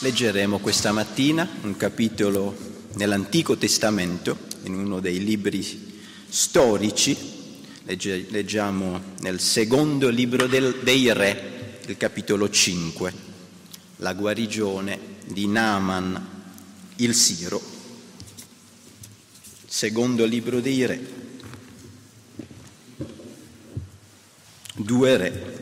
Leggeremo questa mattina un capitolo nell'Antico Testamento, in uno dei libri storici. Legge, leggiamo nel secondo libro del, dei Re, il capitolo 5, la guarigione di Naaman il Siro. Secondo libro dei Re. Due re.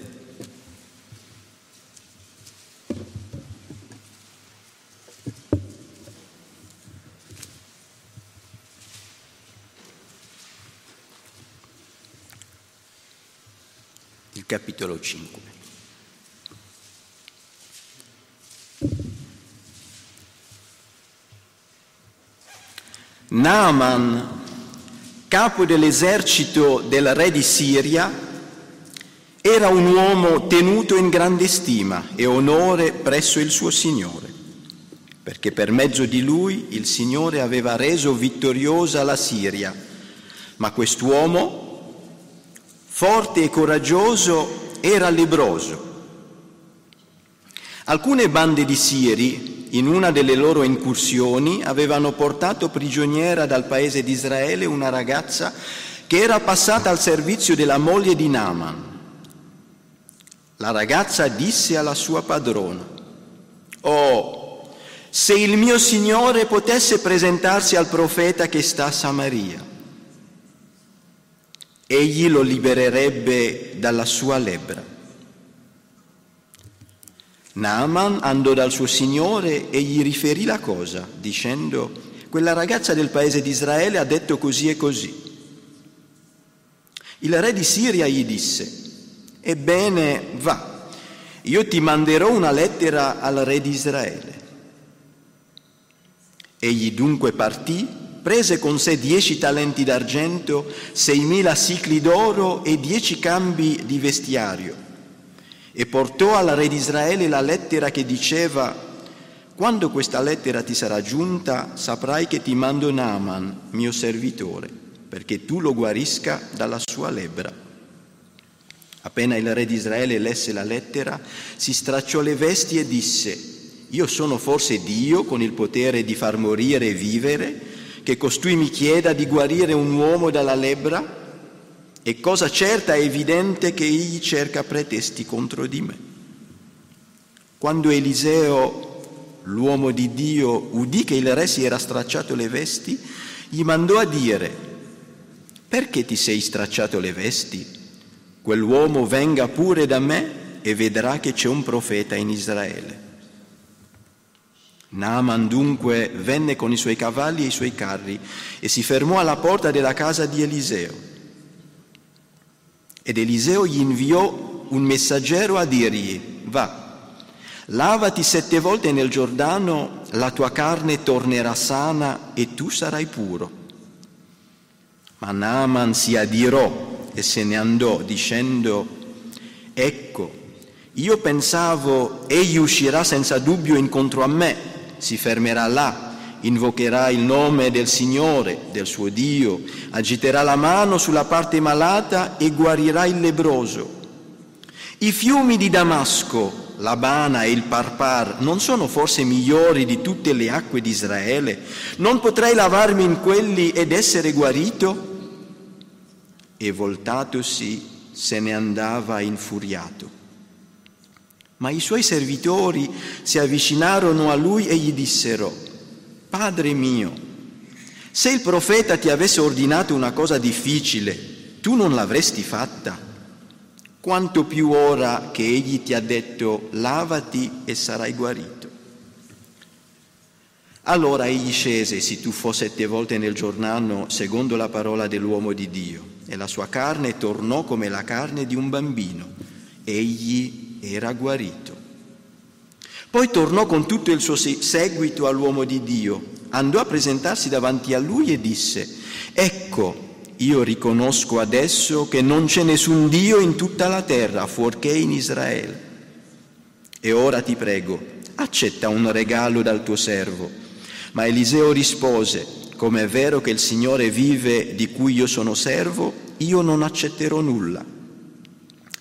Capitolo 5. Naaman, capo dell'esercito del re di Siria, era un uomo tenuto in grande stima e onore presso il suo Signore, perché per mezzo di lui il Signore aveva reso vittoriosa la Siria. Ma quest'uomo, forte e coraggioso, era lebroso. Alcune bande di Siri, in una delle loro incursioni, avevano portato prigioniera dal paese di Israele una ragazza che era passata al servizio della moglie di Naaman. La ragazza disse alla sua padrona, Oh, se il mio Signore potesse presentarsi al profeta che sta a Samaria, egli lo libererebbe dalla sua lebbra. Naaman andò dal suo Signore e gli riferì la cosa, dicendo, quella ragazza del paese di Israele ha detto così e così. Il re di Siria gli disse, Ebbene, va, io ti manderò una lettera al re di Israele. Egli dunque partì, prese con sé dieci talenti d'argento, seimila sicli d'oro e dieci cambi di vestiario, e portò al re di Israele la lettera che diceva, quando questa lettera ti sarà giunta, saprai che ti mando Naaman, mio servitore, perché tu lo guarisca dalla sua lebbra. Appena il re di Israele lesse la lettera, si stracciò le vesti e disse, io sono forse Dio con il potere di far morire e vivere, che costui mi chieda di guarire un uomo dalla lebbra? È cosa certa e evidente che egli cerca pretesti contro di me. Quando Eliseo, l'uomo di Dio, udì che il re si era stracciato le vesti, gli mandò a dire, perché ti sei stracciato le vesti? quell'uomo venga pure da me e vedrà che c'è un profeta in Israele. Naaman dunque venne con i suoi cavalli e i suoi carri e si fermò alla porta della casa di Eliseo. Ed Eliseo gli inviò un messaggero a dirgli, va, lavati sette volte nel Giordano, la tua carne tornerà sana e tu sarai puro. Ma Naaman si adirò e se ne andò dicendo, ecco, io pensavo egli uscirà senza dubbio incontro a me, si fermerà là, invocherà il nome del Signore, del suo Dio, agiterà la mano sulla parte malata e guarirà il lebroso. I fiumi di Damasco, l'Abana e il Parpar non sono forse migliori di tutte le acque di Israele? Non potrei lavarmi in quelli ed essere guarito? e voltatosi se ne andava infuriato. Ma i suoi servitori si avvicinarono a lui e gli dissero, Padre mio, se il profeta ti avesse ordinato una cosa difficile, tu non l'avresti fatta? Quanto più ora che egli ti ha detto, lavati e sarai guarito. Allora egli scese e si tuffò sette volte nel giornano secondo la parola dell'uomo di Dio e la sua carne tornò come la carne di un bambino. Egli era guarito. Poi tornò con tutto il suo seguito all'uomo di Dio, andò a presentarsi davanti a lui e disse, ecco, io riconosco adesso che non c'è nessun Dio in tutta la terra, fuorché in Israele. E ora ti prego, accetta un regalo dal tuo servo ma Eliseo rispose, come è vero che il Signore vive di cui io sono servo, io non accetterò nulla.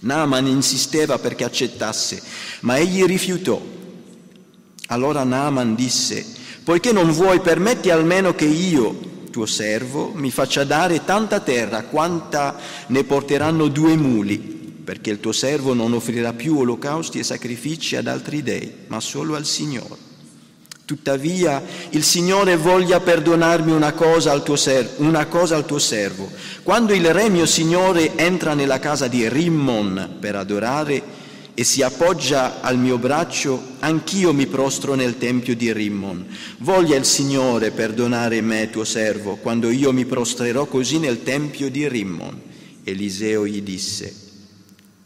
Naaman insisteva perché accettasse, ma egli rifiutò. Allora Naaman disse, poiché non vuoi, permetti almeno che io, tuo servo, mi faccia dare tanta terra quanta ne porteranno due muli, perché il tuo servo non offrirà più olocausti e sacrifici ad altri dei, ma solo al Signore. Tuttavia il Signore voglia perdonarmi una cosa, al tuo servo, una cosa al tuo servo. Quando il re mio Signore entra nella casa di Rimmon per adorare e si appoggia al mio braccio, anch'io mi prostro nel tempio di Rimmon. Voglia il Signore perdonare me, tuo servo, quando io mi prostrerò così nel tempio di Rimmon. Eliseo gli disse,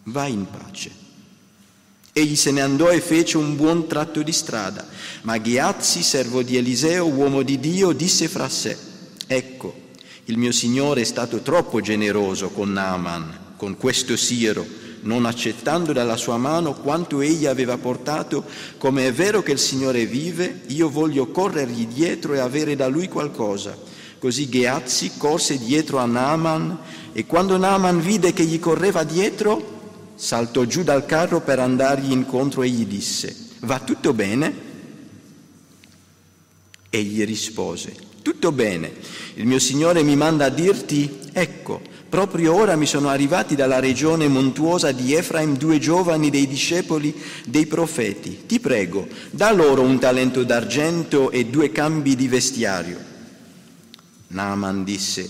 vai in pace. Egli se ne andò e fece un buon tratto di strada, ma Ghiazzi, servo di Eliseo, uomo di Dio, disse fra sé, ecco, il mio Signore è stato troppo generoso con Naaman, con questo Siro, non accettando dalla sua mano quanto egli aveva portato, come è vero che il Signore vive, io voglio corrergli dietro e avere da lui qualcosa. Così Gheazzi corse dietro a Naaman e quando Naaman vide che gli correva dietro, saltò giù dal carro per andargli incontro e gli disse, va tutto bene? Egli rispose, tutto bene, il mio Signore mi manda a dirti, ecco, proprio ora mi sono arrivati dalla regione montuosa di Efraim due giovani dei discepoli dei profeti. Ti prego, da loro un talento d'argento e due cambi di vestiario. Naaman disse,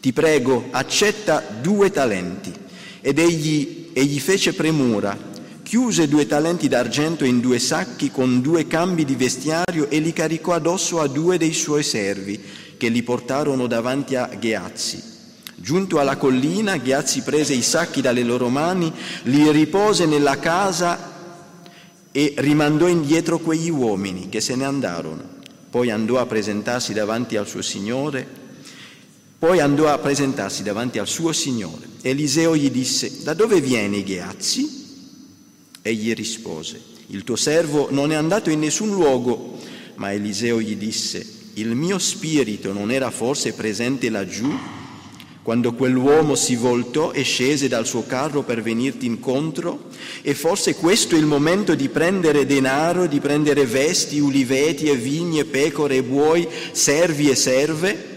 ti prego, accetta due talenti. Ed egli e gli fece premura, chiuse due talenti d'argento in due sacchi con due cambi di vestiario e li caricò addosso a due dei suoi servi, che li portarono davanti a Gheazzi. Giunto alla collina, Gheazzi prese i sacchi dalle loro mani, li ripose nella casa e rimandò indietro quegli uomini che se ne andarono. Poi andò a presentarsi davanti al suo Signore poi andò a presentarsi davanti al suo Signore. Eliseo gli disse, da dove vieni Gheazzi? Egli rispose, il tuo servo non è andato in nessun luogo. Ma Eliseo gli disse, il mio spirito non era forse presente laggiù? Quando quell'uomo si voltò e scese dal suo carro per venirti incontro? E forse questo è il momento di prendere denaro, di prendere vesti, uliveti e vigne, pecore e buoi, servi e serve?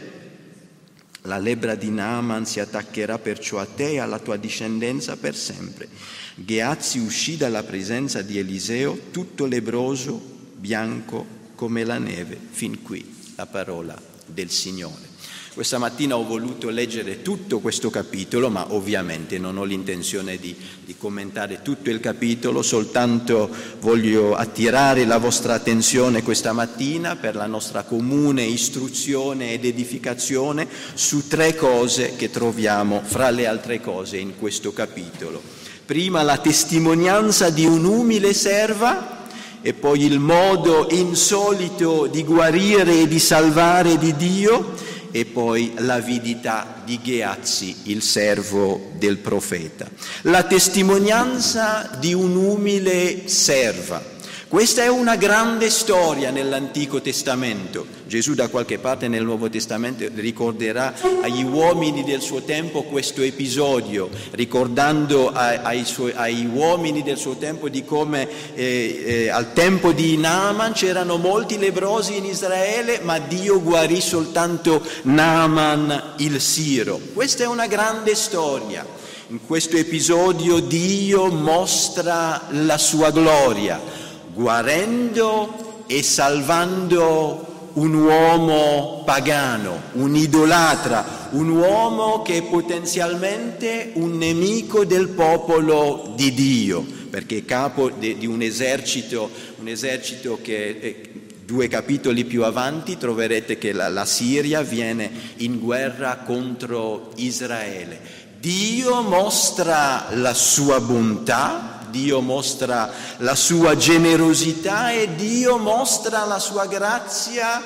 La lebbra di Naaman si attaccherà perciò a te e alla tua discendenza per sempre. Geazzi uscì dalla presenza di Eliseo tutto lebroso, bianco come la neve. Fin qui la parola del Signore. Questa mattina ho voluto leggere tutto questo capitolo, ma ovviamente non ho l'intenzione di, di, commentare tutto il capitolo, soltanto voglio attirare la vostra attenzione questa mattina per la nostra comune istruzione ed edificazione su tre cose che troviamo fra le altre cose in questo capitolo. Prima la testimonianza di un'umile serva e poi il modo insolito di guarire e di salvare di Dio e poi l'avidità di Gheazzi, il servo del profeta. La testimonianza di un'umile serva questa è una grande storia nell'Antico Testamento. Gesù da qualche parte nel Nuovo Testamento ricorderà agli uomini del suo tempo questo episodio, ricordando ai, suoi, ai uomini del suo tempo di come eh, eh, al tempo di Naaman c'erano molti lebrosi in Israele, ma Dio guarì soltanto Naaman il Siro. Questa è una grande storia. In questo episodio Dio mostra la sua gloria guarendo e salvando un uomo pagano, un idolatra, un uomo che è potenzialmente un nemico del popolo di Dio, perché è capo di un esercito, un esercito che due capitoli più avanti troverete che la, la Siria viene in guerra contro Israele. Dio mostra la sua bontà, Dio mostra la sua generosità e Dio mostra la sua grazia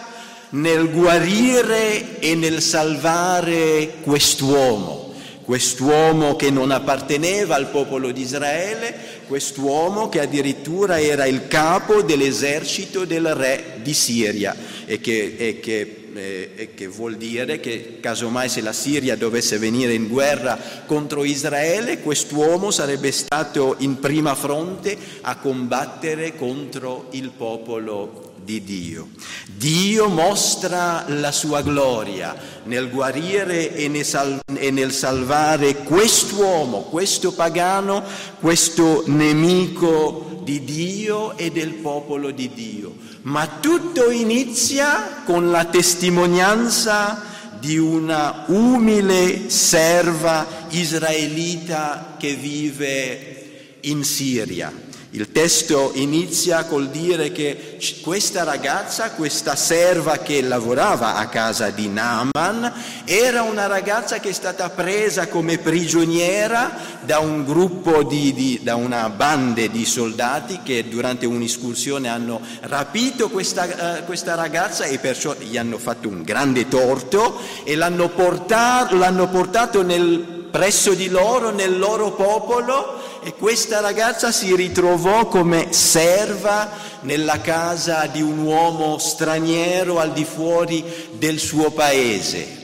nel guarire e nel salvare quest'uomo, quest'uomo che non apparteneva al popolo di Israele, quest'uomo che addirittura era il capo dell'esercito del re di Siria e che, e che eh, che vuol dire che casomai se la Siria dovesse venire in guerra contro Israele, quest'uomo sarebbe stato in prima fronte a combattere contro il popolo di Dio. Dio mostra la sua gloria nel guarire e nel, sal- e nel salvare quest'uomo, questo pagano, questo nemico di Dio e del popolo di Dio. Ma tutto inizia con la testimonianza di una umile serva israelita che vive in Siria il testo inizia col dire che questa ragazza, questa serva che lavorava a casa di Naaman, era una ragazza che è stata presa come prigioniera da un gruppo di, di da una banda di soldati che durante un'escursione hanno rapito questa, uh, questa, ragazza e perciò gli hanno fatto un grande torto e l'hanno portato, l'hanno portato nel, presso di loro, nel loro popolo e questa ragazza si ritrovò come serva nella casa di un uomo straniero al di fuori del suo paese.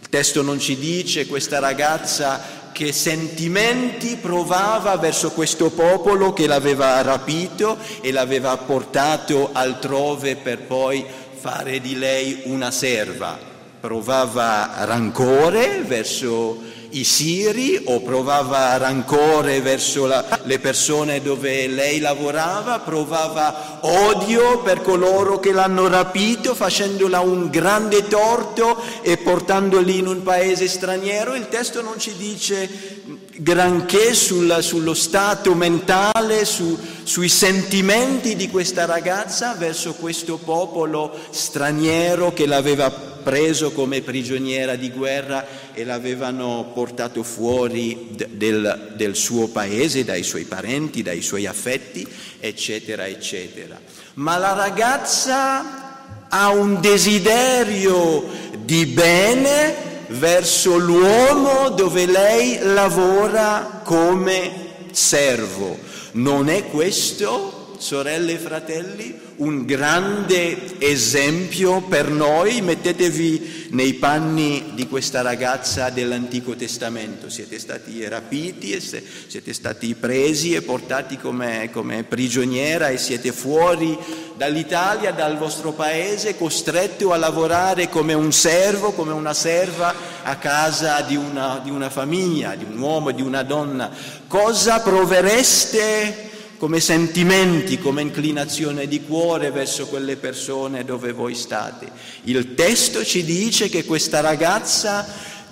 Il testo non ci dice questa ragazza che sentimenti provava verso questo popolo che l'aveva rapito e l'aveva portato altrove per poi fare di lei una serva. Provava rancore verso i siri o provava rancore verso la, le persone dove lei lavorava, provava odio per coloro che l'hanno rapito facendola un grande torto e portandoli in un paese straniero. Il testo non ci dice granché sul, sullo stato mentale, su, sui sentimenti di questa ragazza verso questo popolo straniero che l'aveva preso come prigioniera di guerra e l'avevano portato fuori del, del suo paese, dai suoi parenti, dai suoi affetti, eccetera, eccetera. Ma la ragazza ha un desiderio di bene verso l'uomo dove lei lavora come servo. Non è questo, sorelle e fratelli, un grande esempio per noi? Mettetevi nei panni di questa ragazza dell'Antico Testamento. Siete stati rapiti e siete stati presi e portati come, come prigioniera e siete fuori dall'Italia, dal vostro paese, costretto a lavorare come un servo, come una serva a casa di una, di una famiglia, di un uomo, di una donna. Cosa provereste? Come sentimenti, come inclinazione di cuore verso quelle persone dove voi state. Il testo ci dice che questa ragazza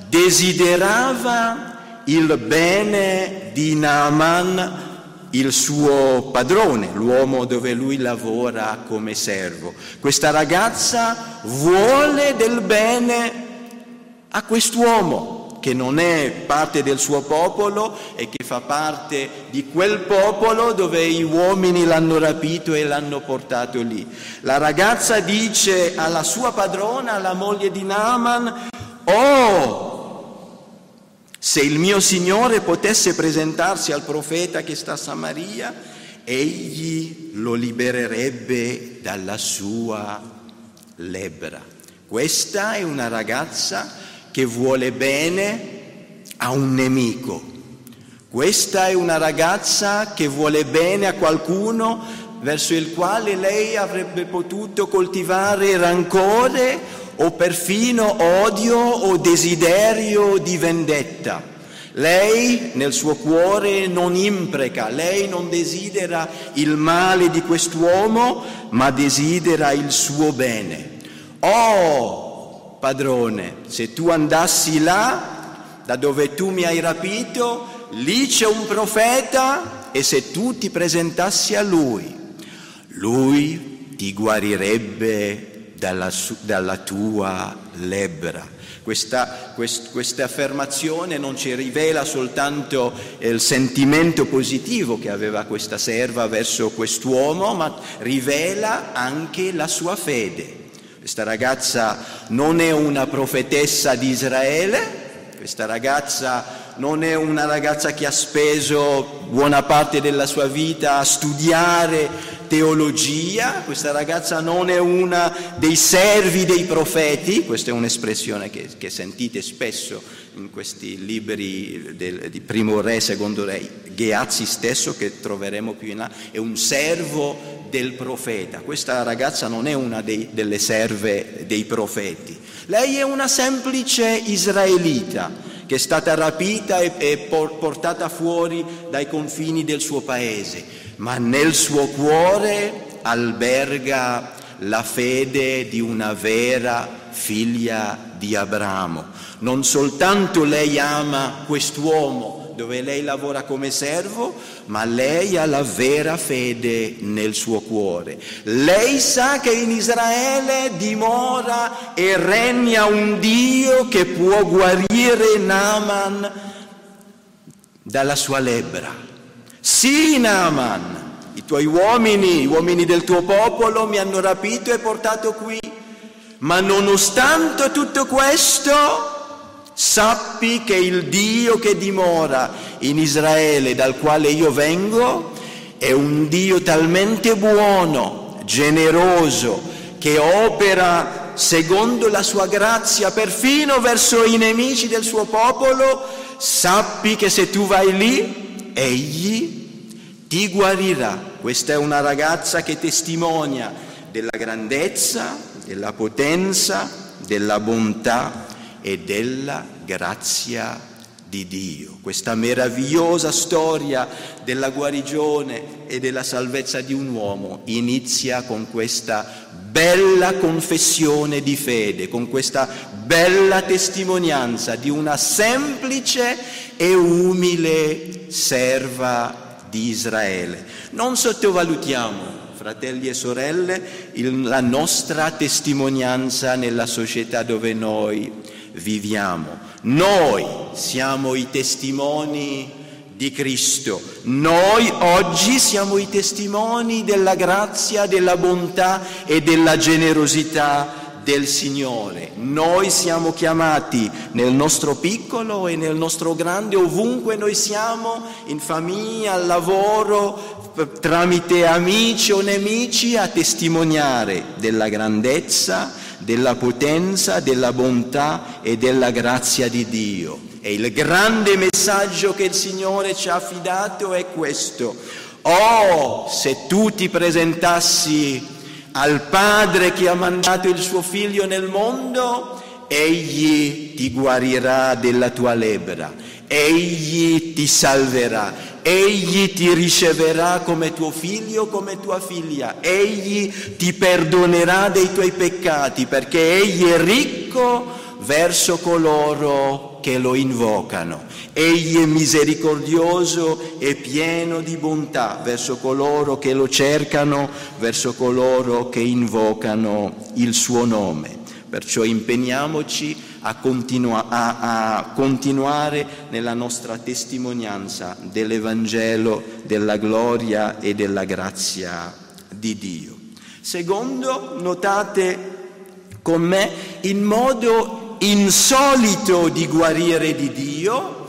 desiderava il bene di Naaman, il suo padrone, l'uomo dove lui lavora come servo. Questa ragazza vuole del bene a quest'uomo che non è parte del suo popolo e che fa parte di quel popolo dove gli uomini l'hanno rapito e l'hanno portato lì. La ragazza dice alla sua padrona, alla moglie di Naaman, oh, se il mio Signore potesse presentarsi al profeta che sta a Samaria, egli lo libererebbe dalla sua lebbra. Questa è una ragazza che vuole bene a un nemico. Questa è una ragazza che vuole bene a qualcuno verso il quale lei avrebbe potuto coltivare rancore o perfino odio o desiderio di vendetta. Lei nel suo cuore non impreca, lei non desidera il male di quest'uomo, ma desidera il suo bene. Oh, padrone, se tu andassi là, da dove tu mi hai rapito, lì c'è un profeta e se tu ti presentassi a lui, lui ti guarirebbe dalla, dalla tua lebbra. Questa, quest, questa, affermazione non ci rivela soltanto il sentimento positivo che aveva questa serva verso quest'uomo, ma rivela anche la sua fede. Questa ragazza non è una profetessa di Israele, questa ragazza non è una ragazza che ha speso buona parte della sua vita a studiare teologia, questa ragazza non è una dei servi dei profeti, questa è un'espressione che, che sentite spesso in questi libri del, di primo re, secondo re, Gheazzi stesso che troveremo più in là, è un servo del profeta. Questa ragazza non è una dei, delle serve dei profeti, lei è una semplice israelita che è stata rapita e, e portata fuori dai confini del suo paese, ma nel suo cuore alberga la fede di una vera figlia di Abramo. Non soltanto lei ama quest'uomo, dove lei lavora come servo, ma lei ha la vera fede nel suo cuore. Lei sa che in Israele dimora e regna un Dio che può guarire Naaman dalla sua lebbra. Sì, Naaman, i tuoi uomini, gli uomini del tuo popolo mi hanno rapito e portato qui, ma nonostante tutto questo Sappi che il Dio che dimora in Israele, dal quale io vengo, è un Dio talmente buono, generoso, che opera secondo la sua grazia perfino verso i nemici del suo popolo. Sappi che se tu vai lì, egli ti guarirà. Questa è una ragazza che testimonia della grandezza, della potenza, della bontà e della grazia di Dio. Questa meravigliosa storia della guarigione e della salvezza di un uomo inizia con questa bella confessione di fede, con questa bella testimonianza di una semplice e umile serva di Israele. Non sottovalutiamo fratelli e sorelle, il, la nostra testimonianza nella società dove noi viviamo. Noi siamo i testimoni di Cristo. Noi oggi siamo i testimoni della grazia, della bontà e della generosità del Signore. Noi siamo chiamati nel nostro piccolo e nel nostro grande, ovunque noi siamo, in famiglia, al lavoro, tramite amici o nemici, a testimoniare della grandezza della potenza, della bontà e della grazia di Dio. E il grande messaggio che il Signore ci ha affidato è questo. Oh, se tu ti presentassi al Padre che ha mandato il suo figlio nel mondo, egli ti guarirà della tua lebbra, egli ti salverà, egli ti riceverà come tuo figlio, come tua figlia, egli ti perdonerà dei tuoi peccati perché egli è ricco verso coloro che lo invocano. Egli è misericordioso e pieno di bontà verso coloro che lo cercano, verso coloro che invocano il suo nome. Perciò impegniamoci a, continua- a, a, continuare nella nostra testimonianza dell'Evangelo, della gloria e della grazia di Dio. Secondo, notate con me il modo insolito di guarire di Dio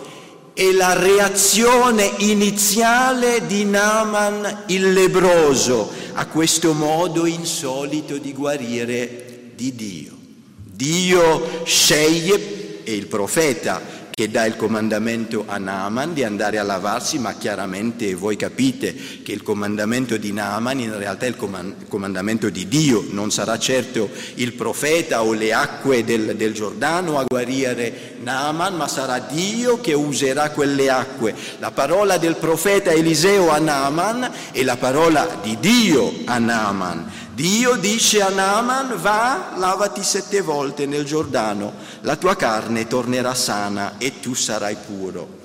e la reazione iniziale di Naaman il lebroso a questo modo insolito di guarire di Dio. Dio sceglie, e il profeta che dà il comandamento a Naaman di andare a lavarsi, ma chiaramente voi capite che il comandamento di Naaman in realtà è il comandamento di Dio, non sarà certo il profeta o le acque del, del Giordano a guarire Naaman, ma sarà Dio che userà quelle acque. La parola del profeta Eliseo a Naaman è la parola di Dio a Naaman. Dio dice a Naaman, va, lavati sette volte nel Giordano, la tua carne tornerà sana e tu sarai puro.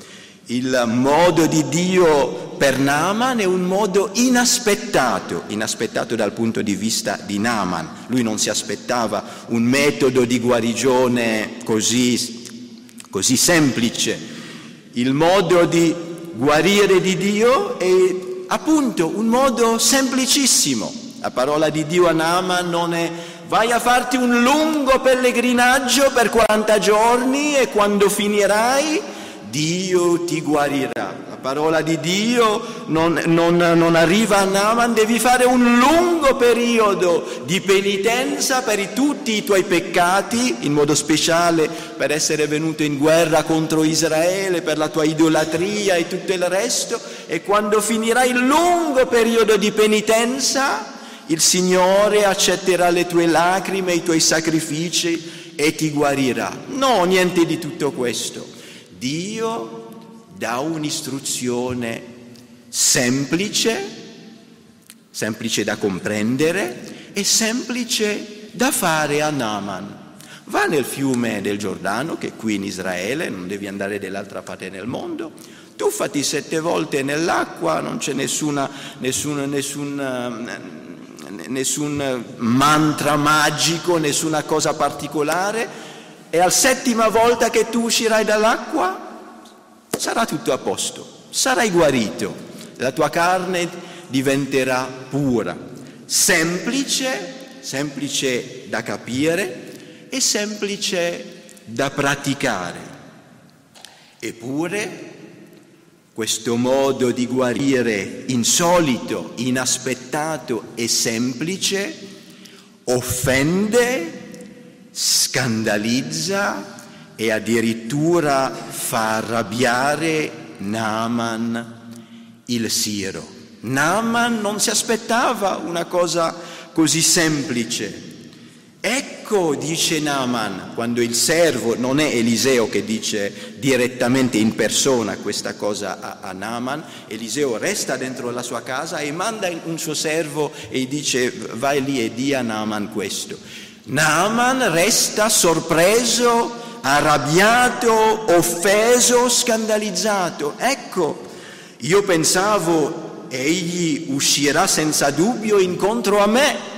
Il modo di Dio per Naaman è un modo inaspettato, inaspettato dal punto di vista di Naaman. Lui non si aspettava un metodo di guarigione così, così semplice. Il modo di guarire di Dio è appunto un modo semplicissimo la parola di Dio a Naaman non è vai a farti un lungo pellegrinaggio per 40 giorni e quando finirai Dio ti guarirà. La parola di Dio non, non, non, arriva a Naaman, devi fare un lungo periodo di penitenza per tutti i tuoi peccati, in modo speciale per essere venuto in guerra contro Israele, per la tua idolatria e tutto il resto, e quando finirai il lungo periodo di penitenza, il Signore accetterà le tue lacrime, i tuoi sacrifici e ti guarirà. No, niente di tutto questo. Dio dà un'istruzione semplice, semplice da comprendere e semplice da fare a Naaman. Va nel fiume del Giordano, che è qui in Israele, non devi andare dall'altra parte del mondo, tuffati sette volte nell'acqua, non c'è nessuna, nessun, nessun, nessun mantra magico, nessuna cosa particolare, e al settima volta che tu uscirai dall'acqua sarà tutto a posto, sarai guarito, la tua carne diventerà pura, semplice, semplice da capire e semplice da praticare. Eppure questo modo di guarire insolito, inaspettato e semplice offende scandalizza e addirittura fa arrabbiare Naaman il Siro. Naaman non si aspettava una cosa così semplice. Ecco, dice Naaman, quando il servo, non è Eliseo che dice direttamente in persona questa cosa a, a Naaman, Eliseo resta dentro la sua casa e manda un suo servo e dice vai lì e di a Naaman questo. Naaman resta sorpreso, arrabbiato, offeso, scandalizzato. Ecco, io pensavo egli uscirà senza dubbio incontro a me.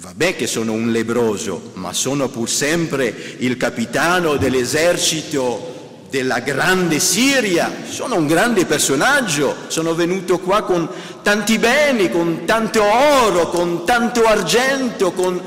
Vabbè che sono un lebroso, ma sono pur sempre il capitano dell'esercito della grande Siria, sono un grande personaggio, sono venuto qua con tanti beni, con tanto oro, con tanto argento, con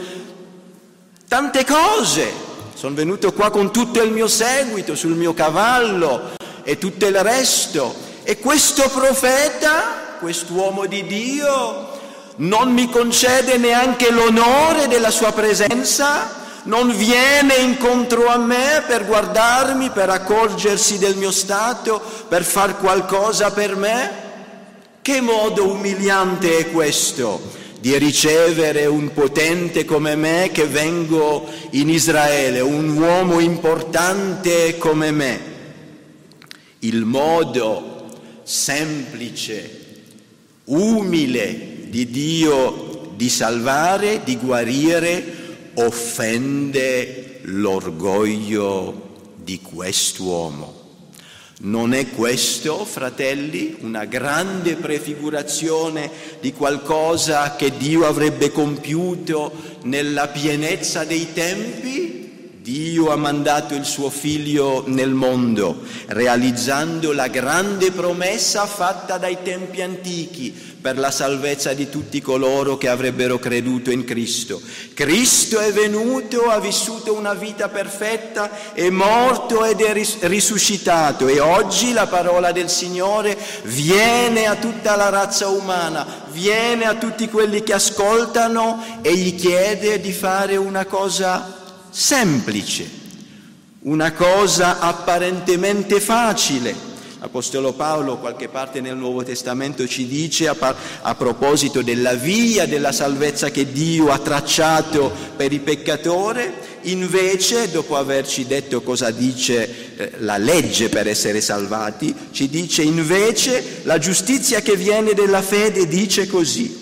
tante cose. Sono venuto qua con tutto il mio seguito sul mio cavallo e tutto il resto. E questo profeta, quest'uomo di Dio, non mi concede neanche l'onore della sua presenza, non viene incontro a me per guardarmi, per accorgersi del mio stato, per far qualcosa per me. Che modo umiliante è questo? di ricevere un potente come me che vengo in Israele, un uomo importante come me. Il modo semplice, umile di Dio di salvare, di guarire, offende l'orgoglio di quest'uomo. Non è questo, fratelli, una grande prefigurazione di qualcosa che Dio avrebbe compiuto nella pienezza dei tempi? Dio ha mandato il suo figlio nel mondo, realizzando la grande promessa fatta dai tempi antichi per la salvezza di tutti coloro che avrebbero creduto in Cristo. Cristo è venuto, ha vissuto una vita perfetta, è morto ed è risuscitato e oggi la parola del Signore viene a tutta la razza umana, viene a tutti quelli che ascoltano e gli chiede di fare una cosa semplice, una cosa apparentemente facile Apostolo Paolo qualche parte nel Nuovo Testamento ci dice a, par- a, proposito della via della salvezza che Dio ha tracciato per il peccatore, invece dopo averci detto cosa dice eh, la legge per essere salvati, ci dice invece la giustizia che viene dalla fede dice così.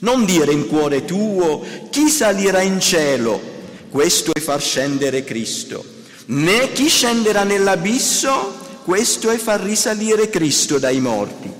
Non dire in cuore tuo chi salirà in cielo, questo è far scendere Cristo, né chi scenderà nell'abisso, questo è far risalire Cristo dai morti.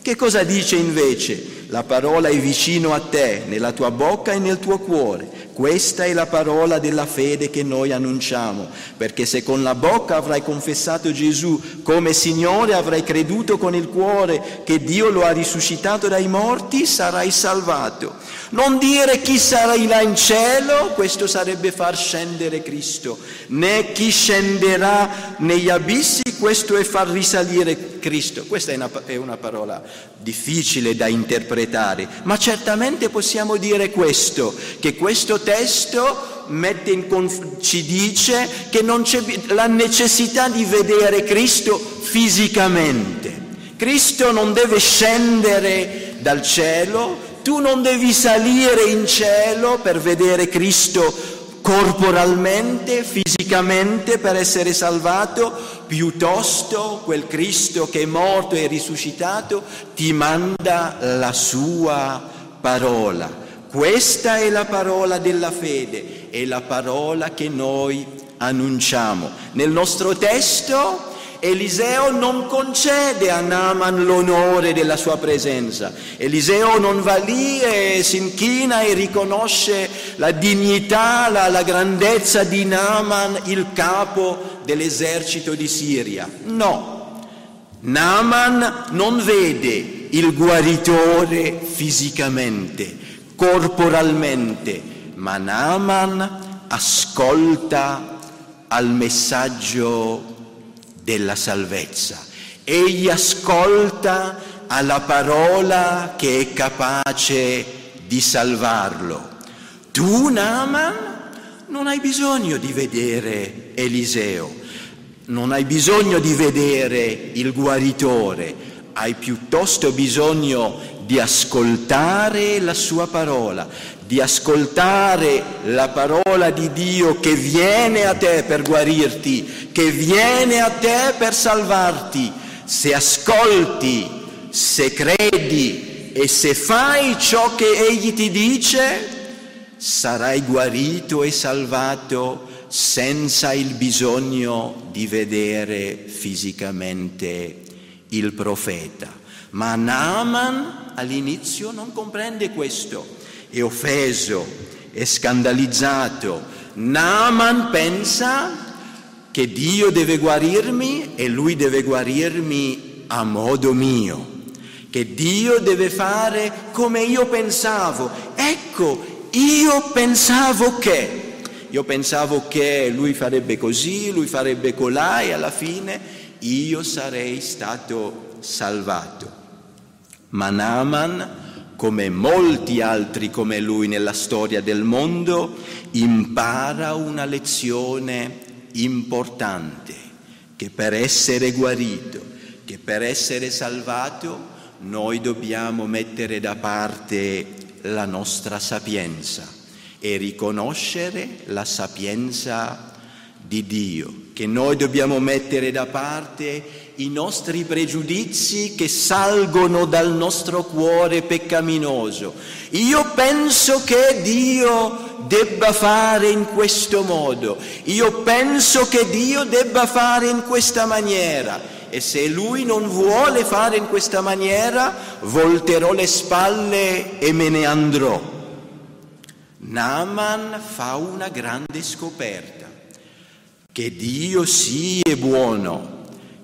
Che cosa dice invece? La parola è vicino a te, nella tua bocca e nel tuo cuore. Questa è la parola della fede che noi annunciamo, perché se con la bocca avrai confessato Gesù come Signore, avrai creduto con il cuore che Dio lo ha risuscitato dai morti, sarai salvato. Non dire chi sarai là in cielo, questo sarebbe far scendere Cristo, né chi scenderà negli abissi, questo è far risalire Cristo. Questa è una, è una parola difficile da interpretare, ma certamente possiamo dire questo, che questo testo conf- ci dice che non c'è la necessità di vedere Cristo fisicamente. Cristo non deve scendere dal cielo, tu non devi salire in cielo per vedere Cristo corporalmente, fisicamente per essere salvato, piuttosto quel Cristo che è morto e risuscitato ti manda la sua parola. Questa è la parola della fede, è la parola che noi annunciamo. Nel nostro testo Eliseo non concede a Naaman l'onore della sua presenza. Eliseo non va lì e si inchina e riconosce la dignità, la, la grandezza di Naaman, il capo dell'esercito di Siria. No, Naaman non vede il guaritore fisicamente, corporalmente, ma Naaman ascolta al messaggio della salvezza. Egli ascolta alla parola che è capace di salvarlo. Tu, Naaman, non hai bisogno di vedere Eliseo, non hai bisogno di vedere il guaritore, hai piuttosto bisogno di ascoltare la sua parola, di ascoltare la parola di Dio che viene a te per guarirti, che viene a te per salvarti. Se ascolti, se credi e se fai ciò che Egli ti dice, sarai guarito e salvato senza il bisogno di vedere fisicamente il profeta. Ma Naaman all'inizio non comprende questo, è offeso, è scandalizzato. Naaman pensa che Dio deve guarirmi e lui deve guarirmi a modo mio, che Dio deve fare come io pensavo. Ecco, io pensavo che, io pensavo che lui farebbe così, lui farebbe colà e alla fine io sarei stato salvato. Ma Naaman, come molti altri come lui nella storia del mondo, impara una lezione importante, che per essere guarito, che per essere salvato, noi dobbiamo mettere da parte la nostra sapienza e riconoscere la sapienza di Dio, che noi dobbiamo mettere da parte i nostri pregiudizi che salgono dal nostro cuore peccaminoso. Io penso che Dio debba fare in questo modo, io penso che Dio debba fare in questa maniera e se Lui non vuole fare in questa maniera, volterò le spalle e me ne andrò. Naaman fa una grande scoperta, che Dio sia buono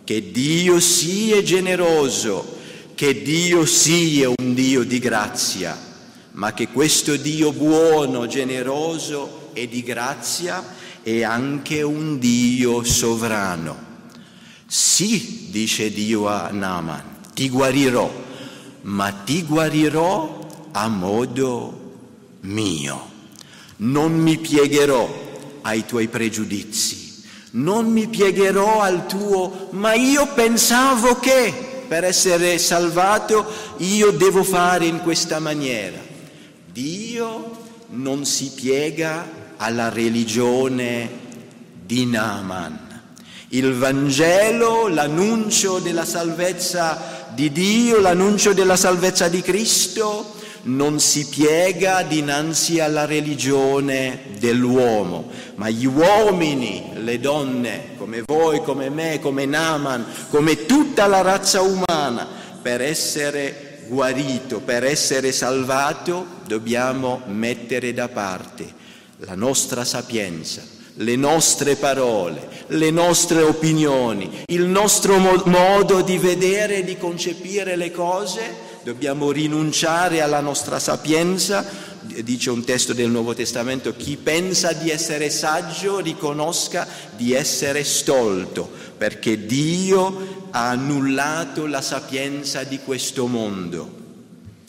che Dio sia generoso, che Dio sia un Dio di grazia, ma che questo Dio buono, generoso e di grazia è anche un Dio sovrano. Sì, dice Dio a Naaman, ti guarirò, ma ti guarirò a modo mio. Non mi piegherò ai tuoi pregiudizi non mi piegherò al tuo, ma io pensavo che per essere salvato io devo fare in questa maniera. Dio non si piega alla religione di Naaman. Il Vangelo, l'annuncio della salvezza di Dio, l'annuncio della salvezza di Cristo, non si piega dinanzi alla religione dell'uomo, ma gli uomini, le donne, come voi, come me, come Naman, come tutta la razza umana, per essere guarito, per essere salvato, dobbiamo mettere da parte la nostra sapienza, le nostre parole, le nostre opinioni, il nostro mo- modo di vedere e di concepire le cose, dobbiamo rinunciare alla nostra sapienza, dice un testo del Nuovo Testamento, chi pensa di essere saggio riconosca di essere stolto, perché Dio ha annullato la sapienza di questo mondo.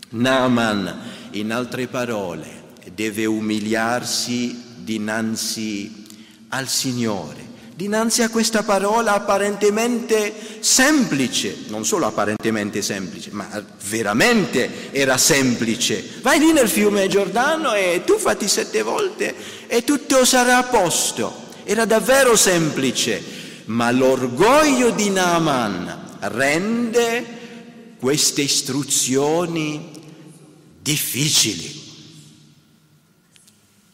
Naaman, in altre parole, deve umiliarsi dinanzi al Signore, dinanzi a questa parola apparentemente semplice, non solo apparentemente semplice, ma veramente era semplice. Vai lì nel fiume Giordano e tuffati sette volte e tutto sarà a posto. Era davvero semplice, ma l'orgoglio di Naaman rende queste istruzioni difficili.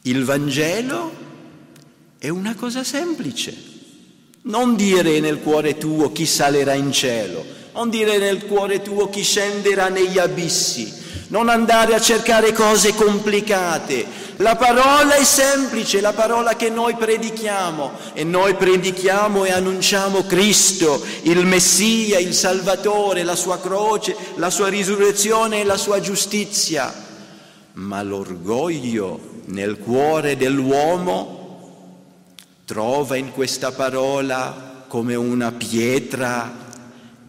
Il Vangelo è una cosa semplice. Non dire nel cuore tuo chi salirà in cielo, non dire nel cuore tuo chi scenderà negli abissi, non andare a cercare cose complicate. La parola è semplice, la parola che noi predichiamo e noi predichiamo e annunciamo Cristo, il Messia, il Salvatore, la sua croce, la sua risurrezione e la sua giustizia. Ma l'orgoglio nel cuore dell'uomo trova in questa parola come una pietra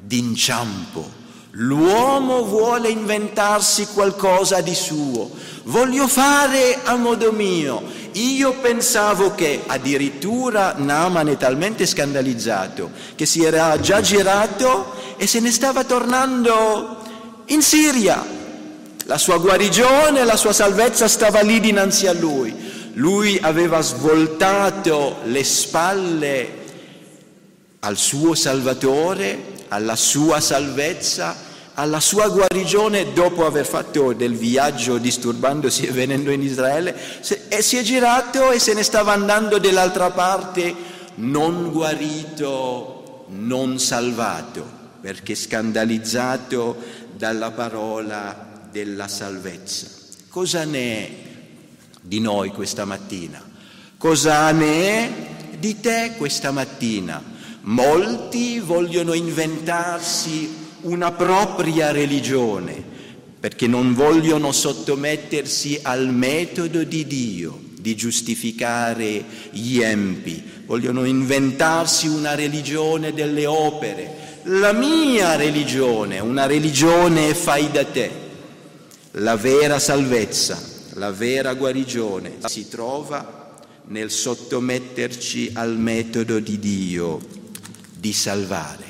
d'inciampo. L'uomo vuole inventarsi qualcosa di suo, voglio fare a modo mio. Io pensavo che addirittura Naaman è talmente scandalizzato che si era già girato e se ne stava tornando in Siria. La sua guarigione, la sua salvezza stava lì dinanzi a lui. Lui aveva svoltato le spalle al suo Salvatore, alla sua salvezza, alla sua guarigione dopo aver fatto del viaggio disturbandosi e venendo in Israele e si è girato e se ne stava andando dall'altra parte non guarito, non salvato, perché scandalizzato dalla parola della salvezza. Cosa ne è di noi questa mattina? Cosa ne è di te questa mattina? Molti vogliono inventarsi una propria religione perché non vogliono sottomettersi al metodo di Dio di giustificare gli empi, vogliono inventarsi una religione delle opere, la mia religione, una religione fai da te. La vera salvezza, la vera guarigione si trova nel sottometterci al metodo di Dio di salvare.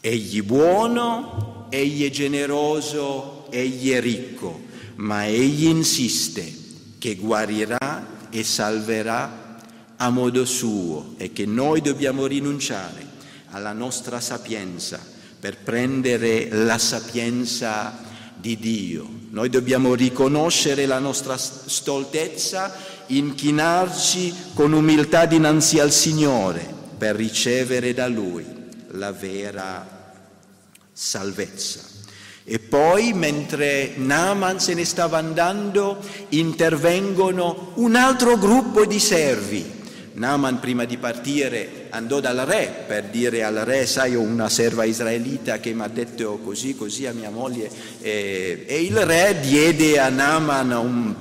Egli buono, egli è generoso, egli è ricco, ma egli insiste che guarirà e salverà a modo suo e che noi dobbiamo rinunciare alla nostra sapienza per prendere la sapienza di Dio. Noi dobbiamo riconoscere la nostra stoltezza, inchinarci con umiltà dinanzi al Signore per ricevere da Lui la vera salvezza. E poi, mentre Naaman se ne stava andando, intervengono un altro gruppo di servi Naaman prima di partire andò dal re per dire al re, sai ho una serva israelita che mi ha detto così, così a mia moglie e, e il re diede a Naaman un,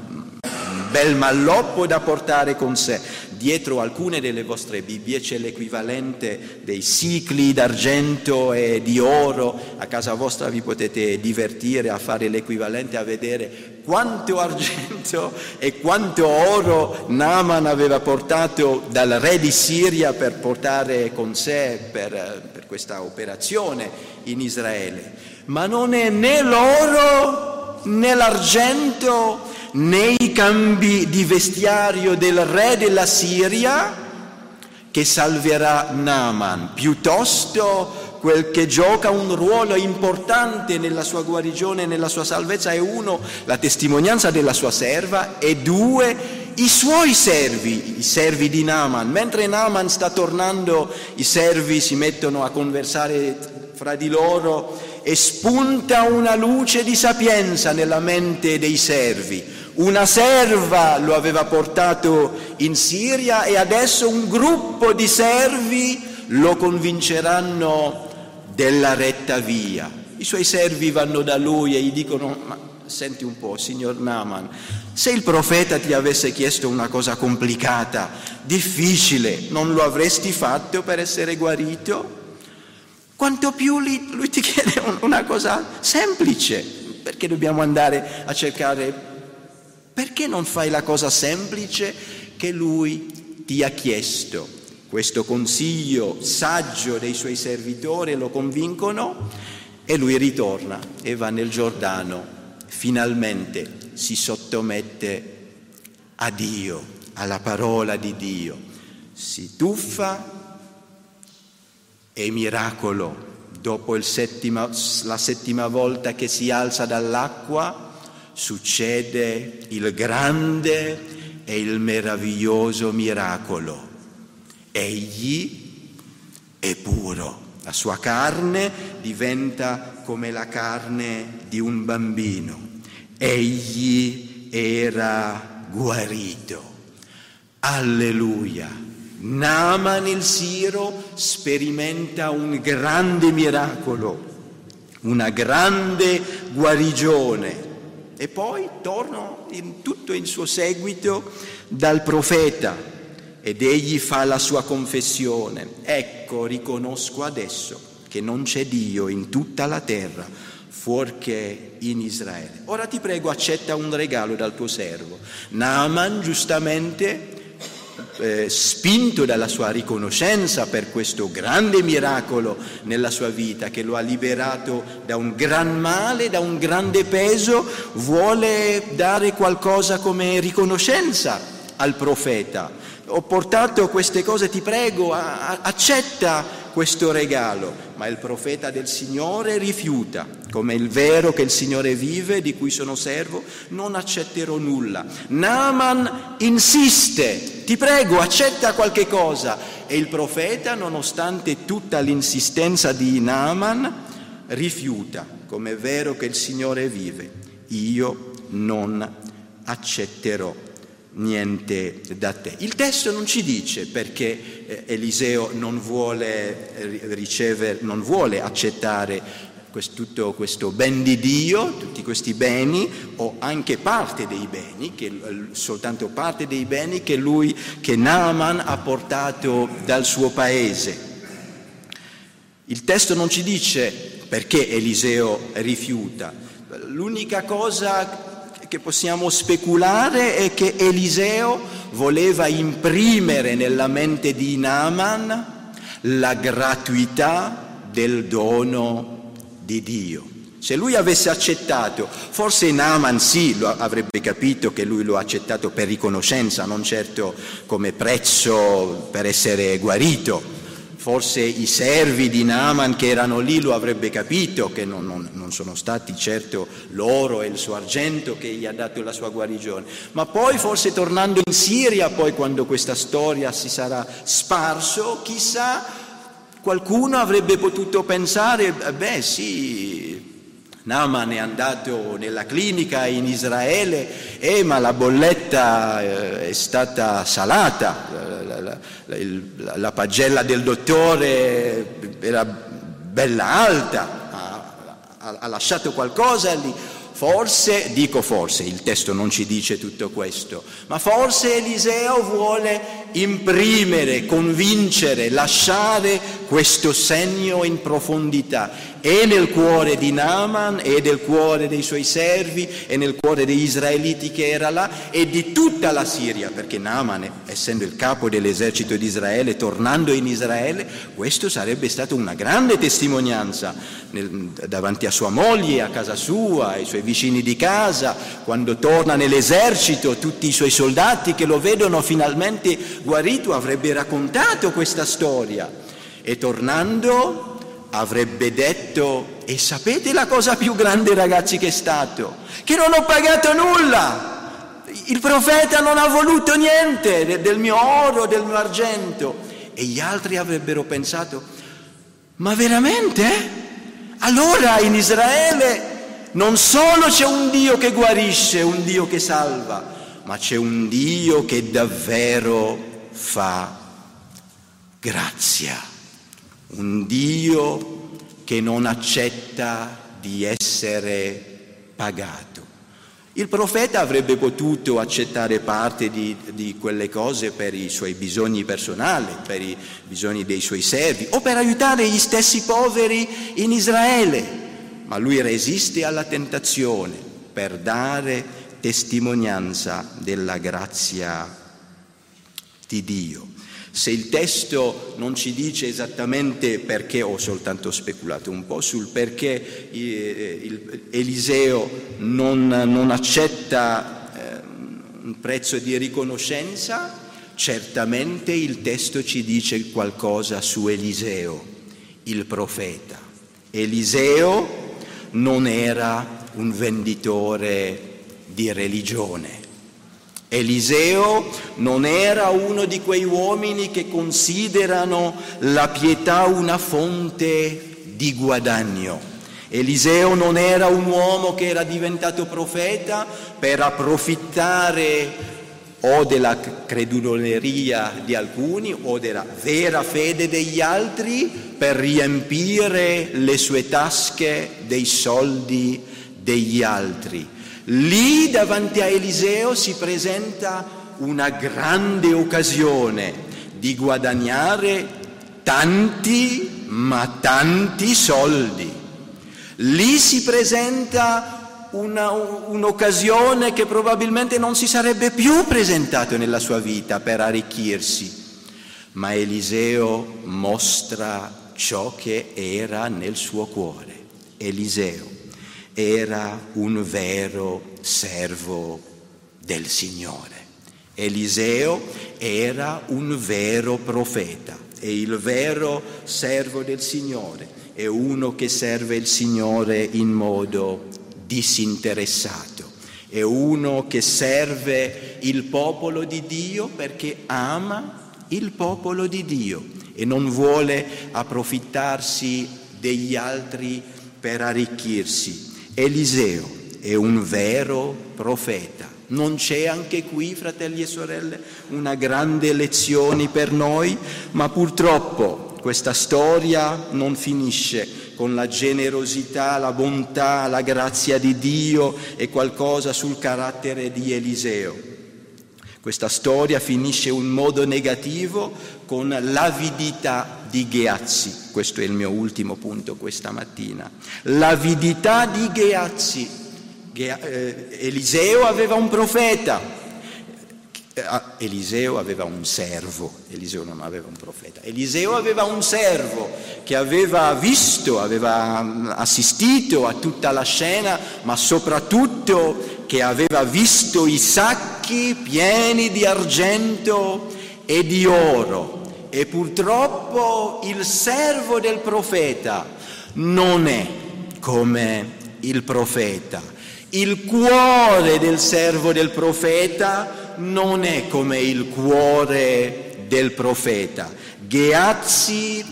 bel malloppo da portare con sé. Dietro alcune delle vostre Bibbie c'è l'equivalente dei cicli d'argento e di oro. A casa vostra vi potete divertire a fare l'equivalente, a vedere quanto argento e quanto oro Naaman aveva portato dal re di Siria per portare con sé per, per questa operazione in Israele. Ma non è né l'oro né l'argento né i cambi di vestiario del re della Siria che salverà Naaman, piuttosto quel che gioca un ruolo importante nella sua guarigione e nella sua salvezza è uno, la testimonianza della sua serva e due, i suoi servi, i servi di Naaman. Mentre Naaman sta tornando, i servi si mettono a conversare fra di loro e spunta una luce di sapienza nella mente dei servi. Una serva lo aveva portato in Siria e adesso un gruppo di servi lo convinceranno della retta via. I suoi servi vanno da lui e gli dicono, ma senti un po', signor Naaman, se il profeta ti avesse chiesto una cosa complicata, difficile, non lo avresti fatto per essere guarito? Quanto più lui, lui ti chiede una cosa semplice, perché dobbiamo andare a cercare, perché non fai la cosa semplice che lui ti ha chiesto? Questo consiglio saggio dei suoi servitori lo convincono e lui ritorna e va nel Giordano. Finalmente si sottomette a Dio, alla parola di Dio, si tuffa e miracolo, dopo settima, la settima volta che si alza dall'acqua, succede il grande e il meraviglioso miracolo. Egli è puro, la sua carne diventa come la carne di un bambino egli era guarito. Alleluia. Naaman il Siro sperimenta un grande miracolo, una grande guarigione. E poi torna in tutto il suo seguito dal profeta ed egli fa la sua confessione. Ecco, riconosco adesso che non c'è Dio in tutta la terra fuorché in Israele. Ora ti prego, accetta un regalo dal tuo servo. Naaman giustamente, eh, spinto dalla sua riconoscenza per questo grande miracolo nella sua vita che lo ha liberato da un gran male, da un grande peso, vuole dare qualcosa come riconoscenza al profeta. Ho portato queste cose, ti prego, accetta questo regalo, ma il profeta del Signore rifiuta, come il vero che il Signore vive, di cui sono servo, non accetterò nulla. Naaman insiste, ti prego, accetta qualche cosa. E il profeta, nonostante tutta l'insistenza di Naaman, rifiuta, come è vero che il Signore vive. Io non accetterò niente da te. Il testo non ci dice perché eh, Eliseo non vuole ricevere, non vuole accettare tutto questo ben di Dio, tutti questi beni o anche parte dei beni, che, soltanto parte dei beni che lui, che Naaman ha portato dal suo paese. Il testo non ci dice perché Eliseo rifiuta. L'unica cosa che possiamo speculare è che Eliseo voleva imprimere nella mente di Naaman la gratuità del dono di Dio. Se lui avesse accettato, forse Naaman sì, avrebbe capito che lui lo ha accettato per riconoscenza, non certo come prezzo per essere guarito. Forse i servi di Naaman che erano lì lo avrebbe capito, che non, non, non, sono stati certo l'oro e il suo argento che gli ha dato la sua guarigione. Ma poi forse tornando in Siria, poi quando questa storia si sarà sparso, chissà, qualcuno avrebbe potuto pensare, beh sì, Naaman è andato nella clinica in Israele, eh, ma la bolletta eh, è stata salata, la, la, la, la, pagella del dottore era bella alta, ha, ha lasciato qualcosa lì. Forse, dico forse, il testo non ci dice tutto questo, ma forse Eliseo vuole imprimere, convincere, lasciare questo segno in profondità e nel cuore di Naaman e nel cuore dei suoi servi e nel cuore degli israeliti che era là e di tutta la Siria, perché Naaman, essendo il capo dell'esercito di Israele, tornando in Israele, questo sarebbe stata una grande testimonianza nel, davanti a sua moglie, a casa sua, ai suoi vicini di casa, quando torna nell'esercito, tutti i suoi soldati che lo vedono finalmente guarito avrebbe raccontato questa storia e tornando avrebbe detto, e sapete la cosa più grande ragazzi che è stato? Che non ho pagato nulla. Il profeta non ha voluto niente del mio oro, del mio argento. E gli altri avrebbero pensato, ma veramente? Allora in Israele non solo c'è un Dio che guarisce, un Dio che salva, ma c'è un Dio che davvero fa grazia, un Dio che non accetta di essere pagato. Il profeta avrebbe potuto accettare parte di, di, quelle cose per i suoi bisogni personali, per i bisogni dei suoi servi o per aiutare gli stessi poveri in Israele, ma lui resiste alla tentazione per dare testimonianza della grazia di Dio. Se il testo non ci dice esattamente perché, ho soltanto speculato un po' sul perché eh, Eliseo non, non accetta eh, un prezzo di riconoscenza, certamente il testo ci dice qualcosa su Eliseo, il profeta. Eliseo non era un venditore di religione Eliseo non era uno di quei uomini che considerano la pietà una fonte di guadagno. Eliseo non era un uomo che era diventato profeta per approfittare o della creduloneria di alcuni o della vera fede degli altri per riempire le sue tasche dei soldi degli altri. Lì davanti a Eliseo si presenta una grande occasione di guadagnare tanti, ma tanti soldi. Lì si presenta una, un'occasione che probabilmente non si sarebbe più presentato nella sua vita per arricchirsi. Ma Eliseo mostra ciò che era nel suo cuore. Eliseo era un vero servo del Signore. Eliseo era un vero profeta e il vero servo del Signore è uno che serve il Signore in modo disinteressato, è uno che serve il popolo di Dio perché ama il popolo di Dio e non vuole approfittarsi degli altri per arricchirsi, Eliseo è un vero profeta. Non c'è anche qui, fratelli e sorelle, una grande lezione per noi, ma purtroppo questa storia non finisce con la generosità, la bontà, la grazia di Dio e qualcosa sul carattere di Eliseo. Questa storia finisce in modo negativo con l'avidità di Gheazzi. Questo è il mio ultimo punto questa mattina. L'avidità di Gheazzi. Eh, Eliseo aveva un profeta, eh, ah, Eliseo aveva un servo, Eliseo non aveva un profeta, Eliseo aveva un servo che aveva visto, aveva mm, assistito a tutta la scena, ma soprattutto che aveva visto i sacchi pieni di argento e di oro. E purtroppo il servo del profeta non è come il profeta. Il cuore del servo del profeta non è come il cuore del profeta. Gheazzi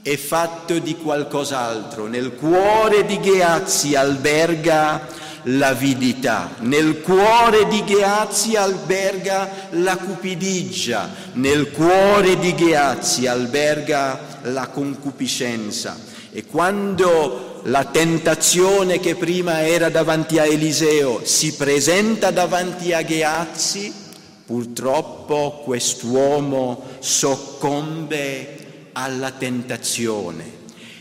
è fatto di qualcos'altro. Nel cuore di Gheazzi alberga l'avidità, nel cuore di Gheazzi alberga la cupidigia, nel cuore di Gheazzi alberga la concupiscenza. E quando la tentazione che prima era davanti a Eliseo si presenta davanti a Gheazzi, Purtroppo quest'uomo soccombe alla tentazione,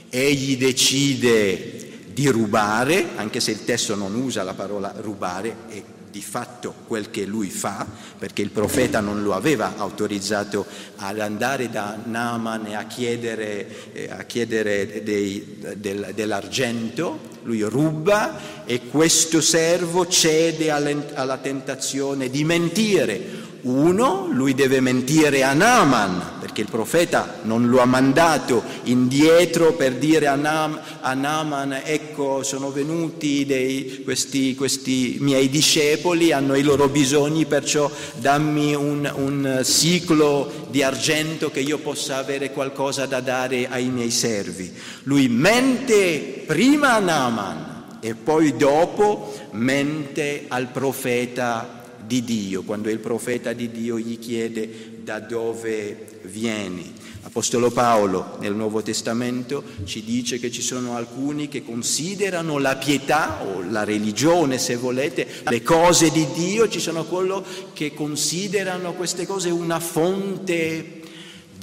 egli decide di rubare, anche se il testo non usa la parola rubare, è di fatto quel che lui fa, perché il profeta non lo aveva autorizzato ad andare da Naaman a chiedere, eh, a chiedere dei, del, dell'argento, lui ruba e questo servo cede alla tentazione di mentire. Uno, lui deve mentire a Naaman, perché il profeta non lo ha mandato indietro per dire a, Nam, a Naaman, ecco sono venuti dei, questi, questi, miei discepoli, hanno i loro bisogni, perciò dammi un, un ciclo di argento che io possa avere qualcosa da dare ai miei servi. Lui mente prima a Naaman e poi dopo mente al profeta di Dio, quando il profeta di Dio gli chiede da dove vieni. Apostolo Paolo nel Nuovo Testamento ci dice che ci sono alcuni che considerano la pietà o la religione, se volete, le cose di Dio, ci sono coloro che considerano queste cose una fonte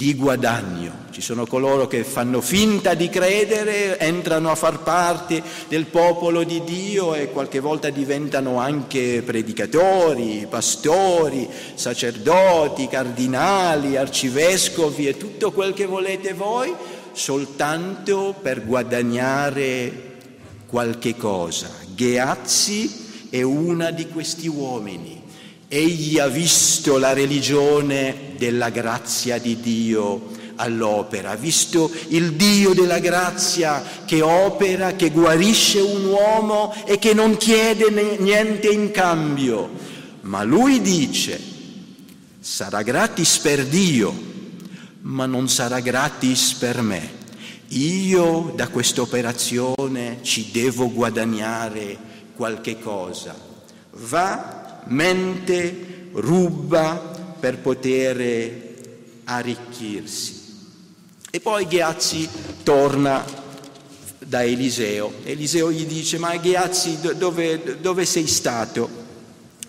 di guadagno. Ci sono coloro che fanno finta di credere, entrano a far parte del popolo di Dio e qualche volta diventano anche predicatori, pastori, sacerdoti, cardinali, arcivescovi e tutto quel che volete voi, soltanto per guadagnare qualche cosa. Gheazzi è una di questi uomini Egli ha visto la religione della grazia di Dio all'opera, ha visto il Dio della grazia che opera, che guarisce un uomo e che non chiede niente in cambio. Ma lui dice, sarà gratis per Dio, ma non sarà gratis per me. Io da questa operazione ci devo guadagnare qualche cosa. Va mente, ruba per poter arricchirsi. E poi Ghiazzi torna da Eliseo. Eliseo gli dice, ma Ghiazzi dove, dove sei stato?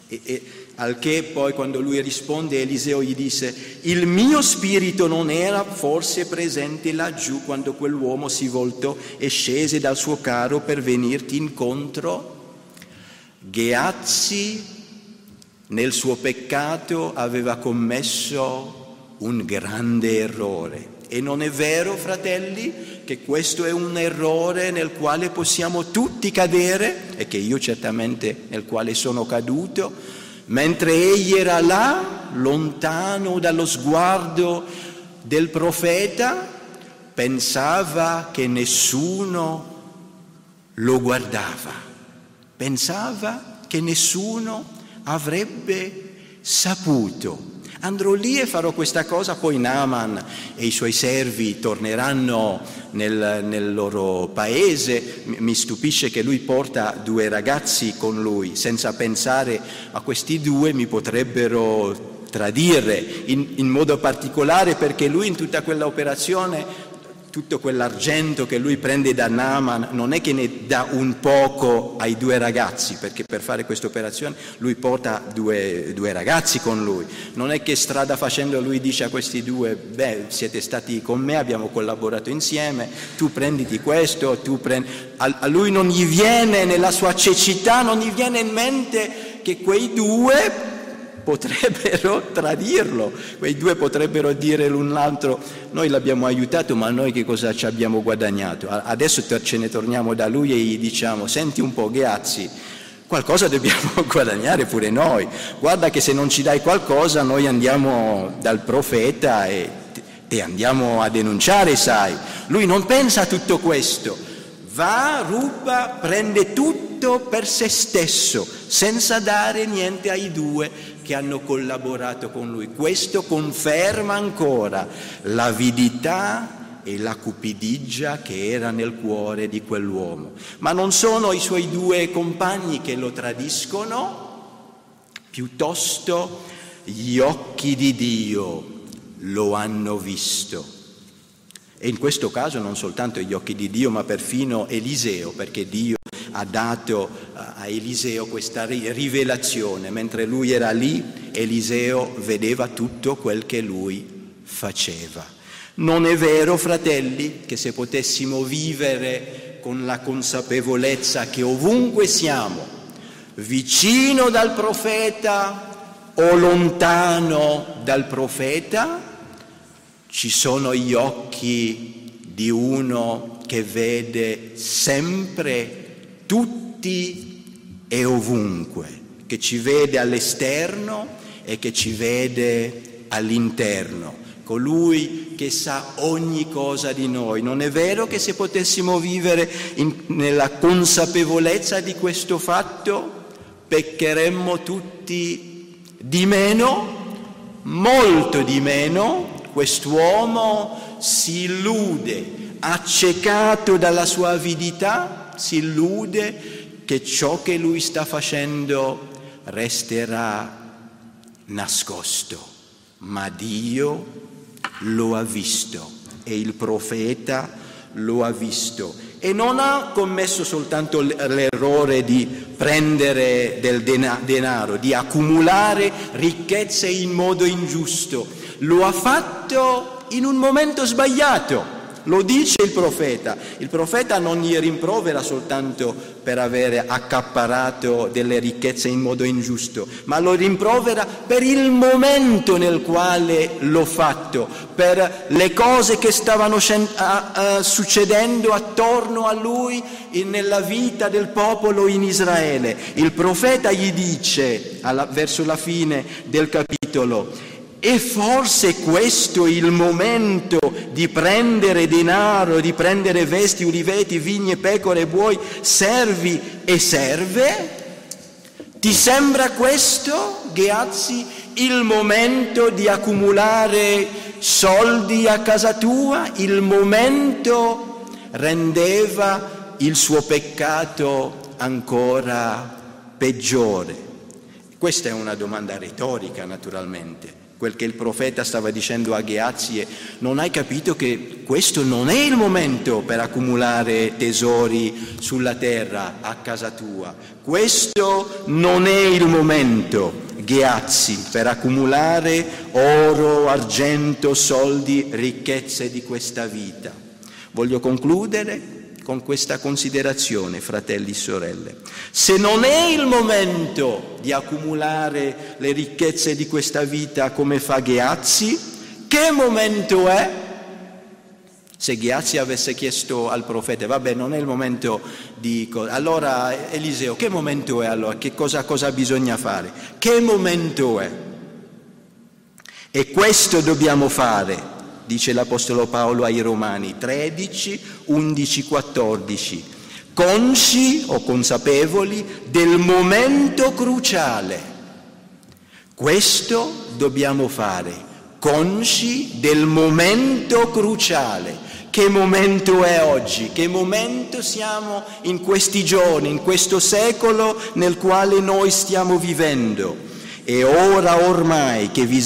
E, e, al che poi quando lui risponde Eliseo gli disse, il mio spirito non era forse presente laggiù quando quell'uomo si voltò e scese dal suo carro per venirti incontro? Gheazzi nel suo peccato aveva commesso un grande errore. E non è vero, fratelli, che questo è un errore nel quale possiamo tutti cadere, e che io certamente nel quale sono caduto, mentre egli era là, lontano dallo sguardo del profeta, pensava che nessuno lo guardava, pensava che nessuno avrebbe saputo. Andrò lì e farò questa cosa, poi Naaman e i suoi servi torneranno nel, nel, loro paese. Mi stupisce che lui porta due ragazzi con lui, senza pensare a questi due mi potrebbero tradire, in, in modo particolare perché lui in tutta quella operazione tutto quell'argento che lui prende da Naaman non è che ne dà un poco ai due ragazzi, perché per fare questa operazione lui porta due, due, ragazzi con lui. Non è che strada facendo lui dice a questi due, beh, siete stati con me, abbiamo collaborato insieme, tu prenditi questo, tu prendi... A, a lui non gli viene, nella sua cecità, non gli viene in mente che quei due potrebbero tradirlo, quei due potrebbero dire l'un l'altro noi l'abbiamo aiutato ma noi che cosa ci abbiamo guadagnato? Adesso ce ne torniamo da lui e gli diciamo senti un po' Gheazzi, qualcosa dobbiamo guadagnare pure noi, guarda che se non ci dai qualcosa noi andiamo dal profeta e, e andiamo a denunciare, sai. Lui non pensa a tutto questo, va, ruba, prende tutto per se stesso, senza dare niente ai due che hanno collaborato con lui. Questo conferma ancora l'avidità e la cupidigia che era nel cuore di quell'uomo. Ma non sono i suoi due compagni che lo tradiscono, piuttosto gli occhi di Dio lo hanno visto. E in questo caso non soltanto gli occhi di Dio, ma perfino Eliseo, perché Dio ha dato eh, a Eliseo questa rivelazione. Mentre lui era lì, Eliseo vedeva tutto quel che lui faceva. Non è vero, fratelli, che se potessimo vivere con la consapevolezza che ovunque siamo, vicino dal profeta o lontano dal profeta, ci sono gli occhi di uno che vede sempre tutti e ovunque, che ci vede all'esterno e che ci vede all'interno, colui che sa ogni cosa di noi. Non è vero che se potessimo vivere in, nella consapevolezza di questo fatto, peccheremmo tutti di meno, molto di meno, quest'uomo si illude, accecato dalla sua avidità, si illude che ciò che lui sta facendo resterà nascosto, ma Dio lo ha visto e il profeta lo ha visto. E non ha commesso soltanto l'errore di prendere del denaro, di accumulare ricchezze in modo ingiusto, lo ha fatto in un momento sbagliato lo dice il profeta. Il profeta non gli rimprovera soltanto per avere accapparato delle ricchezze in modo ingiusto, ma lo rimprovera per il momento nel quale l'ho fatto, per le cose che stavano succedendo attorno a lui nella vita del popolo in Israele. Il profeta gli dice verso la fine del capitolo, e forse questo è il momento di prendere denaro, di prendere vesti, uliveti, vigne, pecore, buoi, servi e serve? Ti sembra questo, Gheazzi, il momento di accumulare soldi a casa tua? Il momento rendeva il suo peccato ancora peggiore? Questa è una domanda retorica, naturalmente quel che il profeta stava dicendo a Gheazie, non hai capito che questo non è il momento per accumulare tesori sulla terra a casa tua, questo non è il momento, Gheazzi, per accumulare oro, argento, soldi, ricchezze di questa vita. Voglio concludere con questa considerazione, fratelli e sorelle. Se non è il momento di accumulare le ricchezze di questa vita come fa Gheazzi, che momento è? Se Ghiazzi avesse chiesto al profeta, vabbè, non è il momento di... Allora, Eliseo, che momento è allora? Che cosa, cosa bisogna fare? Che momento è? E questo dobbiamo fare dice l'Apostolo Paolo ai Romani 13, 11, 14, consci o consapevoli del momento cruciale. Questo dobbiamo fare, consci del momento cruciale. Che momento è oggi? Che momento siamo in questi giorni, in questo secolo nel quale noi stiamo vivendo? È ora ormai che vi,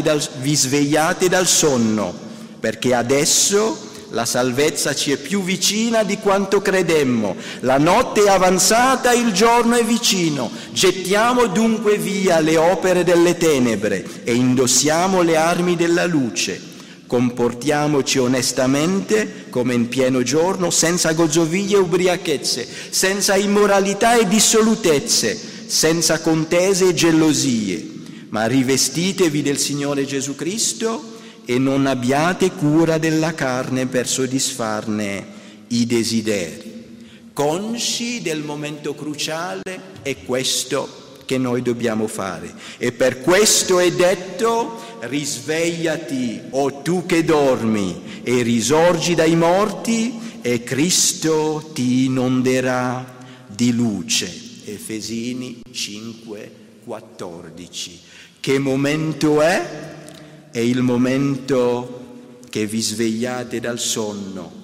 dal, vi svegliate dal sonno, perché adesso la salvezza ci è più vicina di quanto credemmo. La notte è avanzata, il giorno è vicino. Gettiamo dunque via le opere delle tenebre e indossiamo le armi della luce. Comportiamoci onestamente come in pieno giorno, senza gozzoviglie e ubriachezze, senza immoralità e dissolutezze senza contese e gelosie, ma rivestitevi del Signore Gesù Cristo e non abbiate cura della carne per soddisfarne i desideri. Consci del momento cruciale è questo che noi dobbiamo fare. E per questo è detto, risvegliati, o tu che dormi, e risorgi dai morti, e Cristo ti inonderà di luce. Efesini 5, 14. Che momento è? È il momento che vi svegliate dal sonno,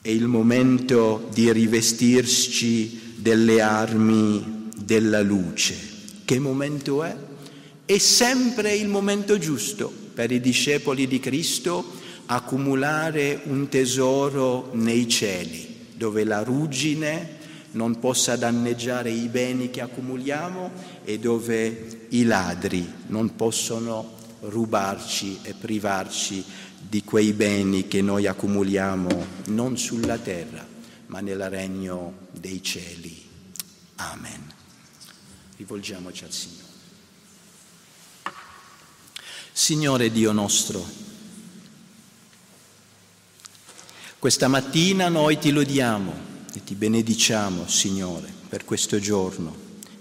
è il momento di rivestirci delle armi della luce. Che momento è? È sempre il momento giusto per i discepoli di Cristo accumulare un tesoro nei cieli, dove la ruggine non possa danneggiare i beni che accumuliamo e dove i ladri non possono rubarci e privarci di quei beni che noi accumuliamo non sulla terra, ma nel regno dei cieli. Amen. Rivolgiamoci al Signore. Signore Dio nostro, questa mattina noi ti lodiamo e ti benediciamo, Signore, per questo giorno.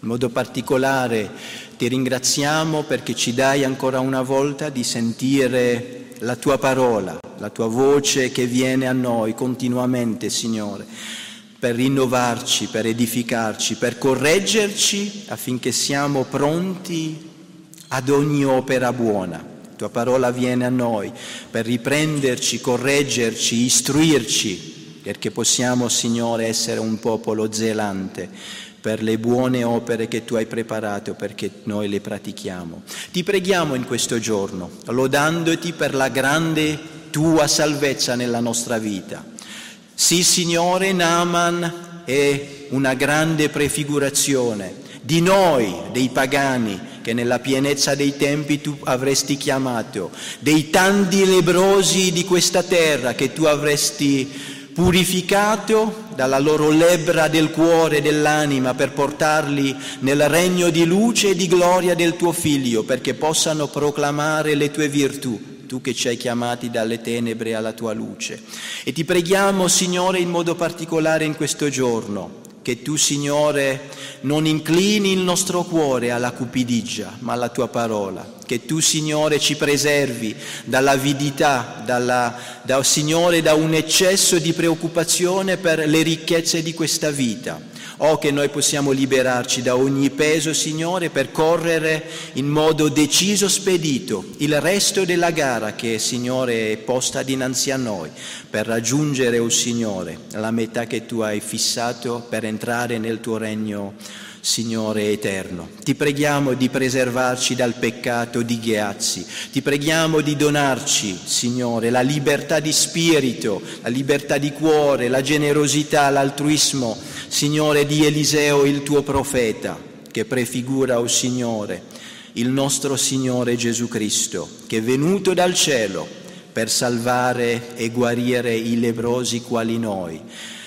In modo particolare ti ringraziamo perché ci dai ancora una volta di sentire la tua parola, la tua voce che viene a noi continuamente, Signore, per rinnovarci, per edificarci, per correggerci affinché siamo pronti ad ogni opera buona. La tua parola viene a noi per riprenderci, correggerci, istruirci, perché possiamo, Signore, essere un popolo zelante per le buone opere che tu hai preparato perché noi le pratichiamo. Ti preghiamo in questo giorno, lodandoti per la grande tua salvezza nella nostra vita. Sì, Signore, Naaman è una grande prefigurazione di noi, dei pagani, che nella pienezza dei tempi tu avresti chiamato, dei tanti lebrosi di questa terra che tu avresti purificato dalla loro lebbra del cuore e dell'anima per portarli nel regno di luce e di gloria del tuo Figlio, perché possano proclamare le tue virtù, tu che ci hai chiamati dalle tenebre alla tua luce. E ti preghiamo, Signore, in modo particolare in questo giorno, che tu, Signore, non inclini il nostro cuore alla cupidigia, ma alla tua parola. Che tu, Signore, ci preservi dall'avidità, dalla, da, Signore, da un eccesso di preoccupazione per le ricchezze di questa vita Oh, che noi possiamo liberarci da ogni peso, Signore, per correre in modo deciso, spedito, il resto della gara che, Signore, è posta dinanzi a noi, per raggiungere, oh Signore, la metà che tu hai fissato per entrare nel tuo regno Signore eterno. Ti preghiamo di preservarci dal peccato di Gheazzi, ti preghiamo di donarci, Signore, la libertà di spirito, la libertà di cuore, la generosità, l'altruismo, Signore, di Eliseo, il tuo profeta, che prefigura, o oh Signore, il nostro Signore Gesù Cristo, che è venuto dal cielo per salvare e guarire i lebrosi quali noi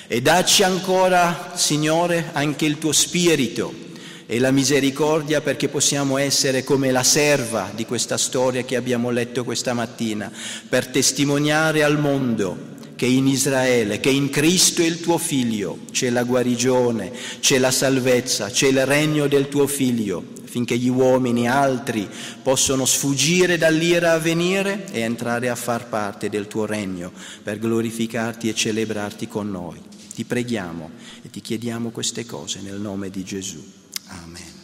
e dacci ancora, Signore, anche il tuo spirito e la misericordia perché possiamo essere come la serva di questa storia che abbiamo letto questa mattina, per testimoniare al mondo che in Israele, che in Cristo il tuo Figlio c'è la guarigione, c'è la salvezza, c'è il regno del tuo Figlio, finché gli uomini altri possono sfuggire dall'ira a venire e entrare a far parte del tuo regno per glorificarti e celebrarti con noi. Ti preghiamo e ti chiediamo queste cose nel nome di Gesù. Amen.